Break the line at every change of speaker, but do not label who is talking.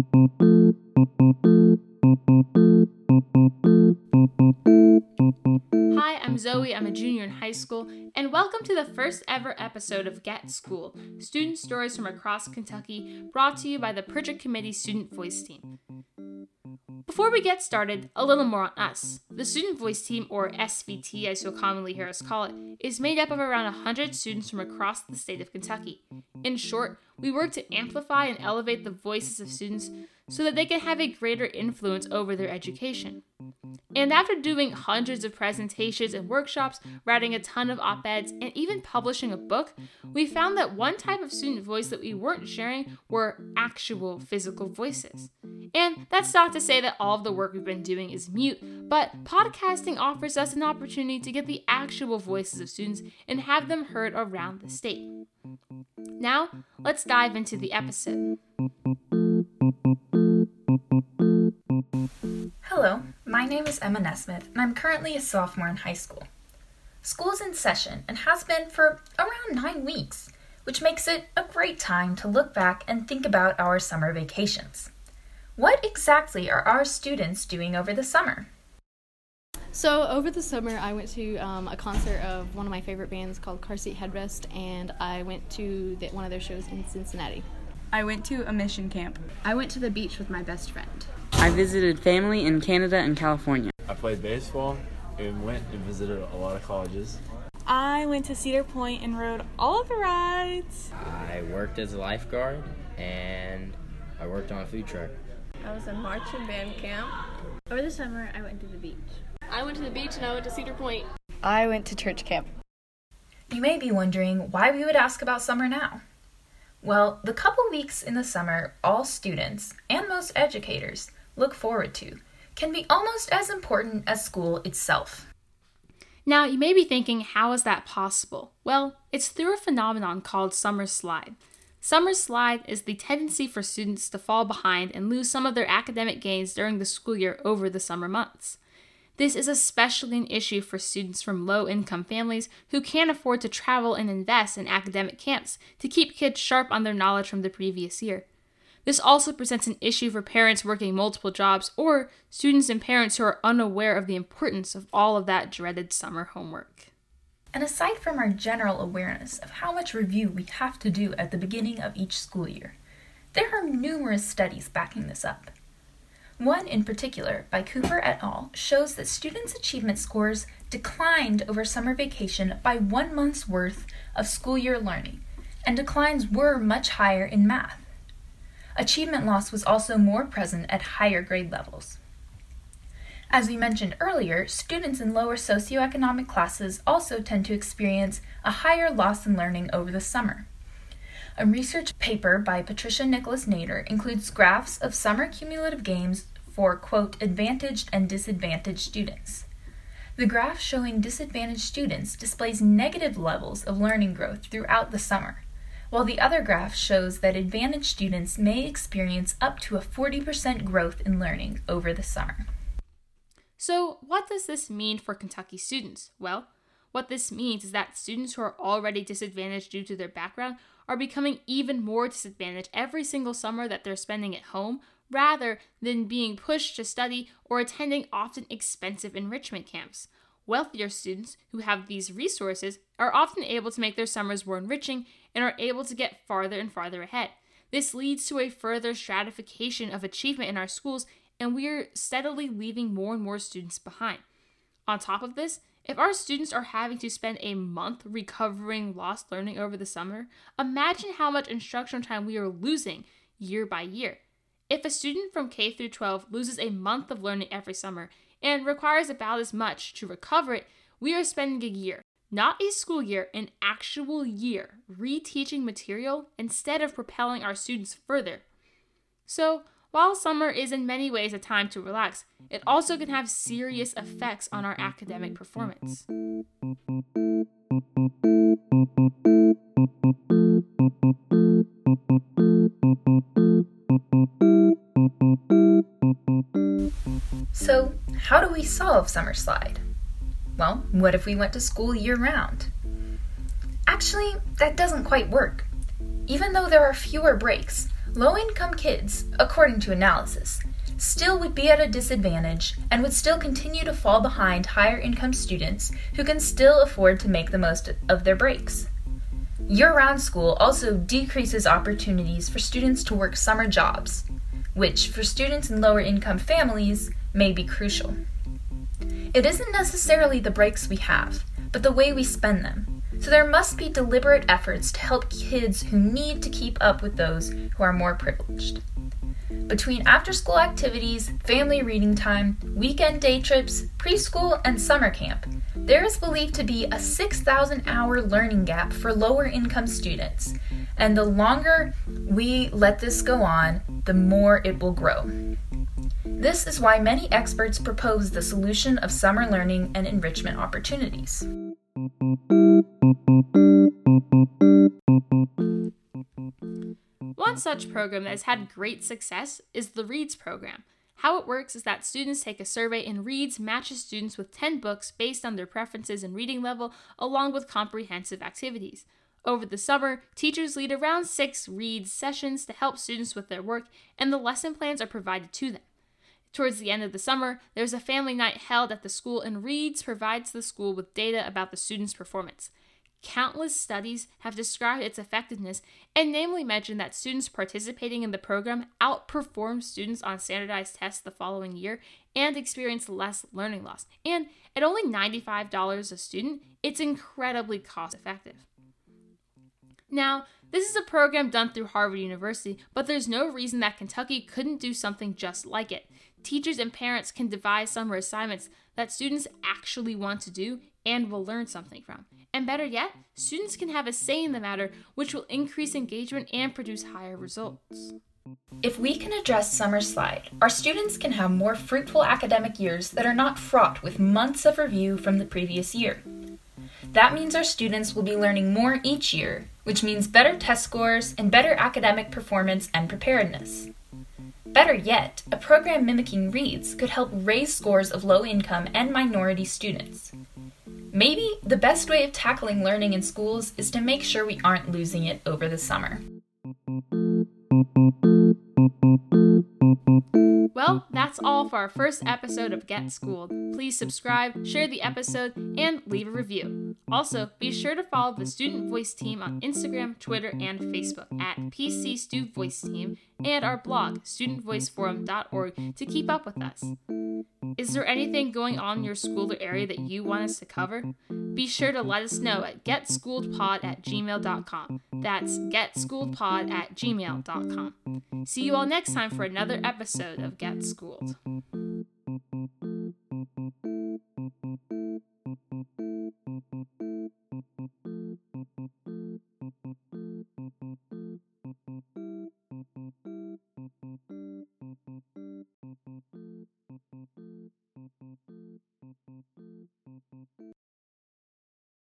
Hi, I'm Zoe. I'm a junior in high school, and welcome to the first ever episode of Get Schooled Student Stories from Across Kentucky, brought to you by the Prichard Committee Student Voice Team. Before we get started, a little more on us. The Student Voice Team, or SVT as you'll commonly hear us call it, is made up of around 100 students from across the state of Kentucky. In short, we work to amplify and elevate the voices of students so that they can have a greater influence over their education. And after doing hundreds of presentations and workshops, writing a ton of op eds, and even publishing a book, we found that one type of student voice that we weren't sharing were actual physical voices. And that's not to say that all of the work we've been doing is mute, but podcasting offers us an opportunity to get the actual voices of students and have them heard around the state. Now, let's dive into the episode.
Hello, my name is Emma Nesmith, and I'm currently a sophomore in high school. School's in session and has been for around nine weeks, which makes it a great time to look back and think about our summer vacations. What exactly are our students doing over the summer?
So over the summer, I went to um, a concert of one of my favorite bands called Car Seat Headrest, and I went to the, one of their shows in Cincinnati.
I went to a mission camp.
I went to the beach with my best friend.
I visited family in Canada and California.
I played baseball and went and visited a lot of colleges.
I went to Cedar Point and rode all of the rides.
I worked as a lifeguard and I worked on a food truck.
I was in marching band camp.
Over the summer, I went to the beach.
I went to the beach and I went to Cedar Point.
I went to church camp.
You may be wondering why we would ask about summer now. Well, the couple weeks in the summer all students, and most educators, look forward to can be almost as important as school itself.
Now, you may be thinking, how is that possible? Well, it's through a phenomenon called summer slide. Summer slide is the tendency for students to fall behind and lose some of their academic gains during the school year over the summer months. This is especially an issue for students from low income families who can't afford to travel and invest in academic camps to keep kids sharp on their knowledge from the previous year. This also presents an issue for parents working multiple jobs or students and parents who are unaware of the importance of all of that dreaded summer homework.
And aside from our general awareness of how much review we have to do at the beginning of each school year, there are numerous studies backing this up. One in particular, by Cooper et al., shows that students' achievement scores declined over summer vacation by one month's worth of school year learning, and declines were much higher in math. Achievement loss was also more present at higher grade levels. As we mentioned earlier, students in lower socioeconomic classes also tend to experience a higher loss in learning over the summer. A research paper by Patricia Nicholas Nader includes graphs of summer cumulative gains for, quote, advantaged and disadvantaged students. The graph showing disadvantaged students displays negative levels of learning growth throughout the summer, while the other graph shows that advantaged students may experience up to a 40% growth in learning over the summer.
So, what does this mean for Kentucky students? Well, what this means is that students who are already disadvantaged due to their background are becoming even more disadvantaged every single summer that they're spending at home rather than being pushed to study or attending often expensive enrichment camps. Wealthier students who have these resources are often able to make their summers more enriching and are able to get farther and farther ahead. This leads to a further stratification of achievement in our schools, and we are steadily leaving more and more students behind. On top of this, if our students are having to spend a month recovering lost learning over the summer, imagine how much instructional time we are losing year by year. If a student from K through 12 loses a month of learning every summer and requires about as much to recover it, we are spending a year, not a school year, an actual year, reteaching material instead of propelling our students further. So, while summer is in many ways a time to relax, it also can have serious effects on our academic performance.
So, how do we solve summer slide? Well, what if we went to school year round? Actually, that doesn't quite work. Even though there are fewer breaks, Low income kids, according to analysis, still would be at a disadvantage and would still continue to fall behind higher income students who can still afford to make the most of their breaks. Year round school also decreases opportunities for students to work summer jobs, which for students in lower income families may be crucial. It isn't necessarily the breaks we have, but the way we spend them. So there must be deliberate efforts to help kids who need to keep up with those who are more privileged. Between after school activities, family reading time, weekend day trips, preschool, and summer camp, there is believed to be a 6,000 hour learning gap for lower income students. And the longer we let this go on, the more it will grow. This is why many experts propose the solution of summer learning and enrichment opportunities.
One such program that has had great success is the READS program. How it works is that students take a survey and READS matches students with 10 books based on their preferences and reading level, along with comprehensive activities. Over the summer, teachers lead around six READS sessions to help students with their work, and the lesson plans are provided to them. Towards the end of the summer, there's a family night held at the school, and READS provides the school with data about the students' performance. Countless studies have described its effectiveness and namely mentioned that students participating in the program outperform students on standardized tests the following year and experience less learning loss. And at only $95 a student, it's incredibly cost effective. Now, this is a program done through Harvard University, but there's no reason that Kentucky couldn't do something just like it. Teachers and parents can devise summer assignments that students actually want to do and will learn something from. And better yet, students can have a say in the matter, which will increase engagement and produce higher results.
If we can address summer slide, our students can have more fruitful academic years that are not fraught with months of review from the previous year. That means our students will be learning more each year, which means better test scores and better academic performance and preparedness. Better yet, a program mimicking READS could help raise scores of low income and minority students. Maybe the best way of tackling learning in schools is to make sure we aren't losing it over the summer.
Well, that's all for our first episode of Get Schooled. Please subscribe, share the episode, and leave a review. Also, be sure to follow the Student Voice Team on Instagram, Twitter, and Facebook at PC Stu Voice Team and our blog, studentvoiceforum.org, to keep up with us. Is there anything going on in your school or area that you want us to cover? Be sure to let us know at getschooledpod at gmail.com. That's getschooledpod at gmail.com. See you all next time for another episode of Get Schooled.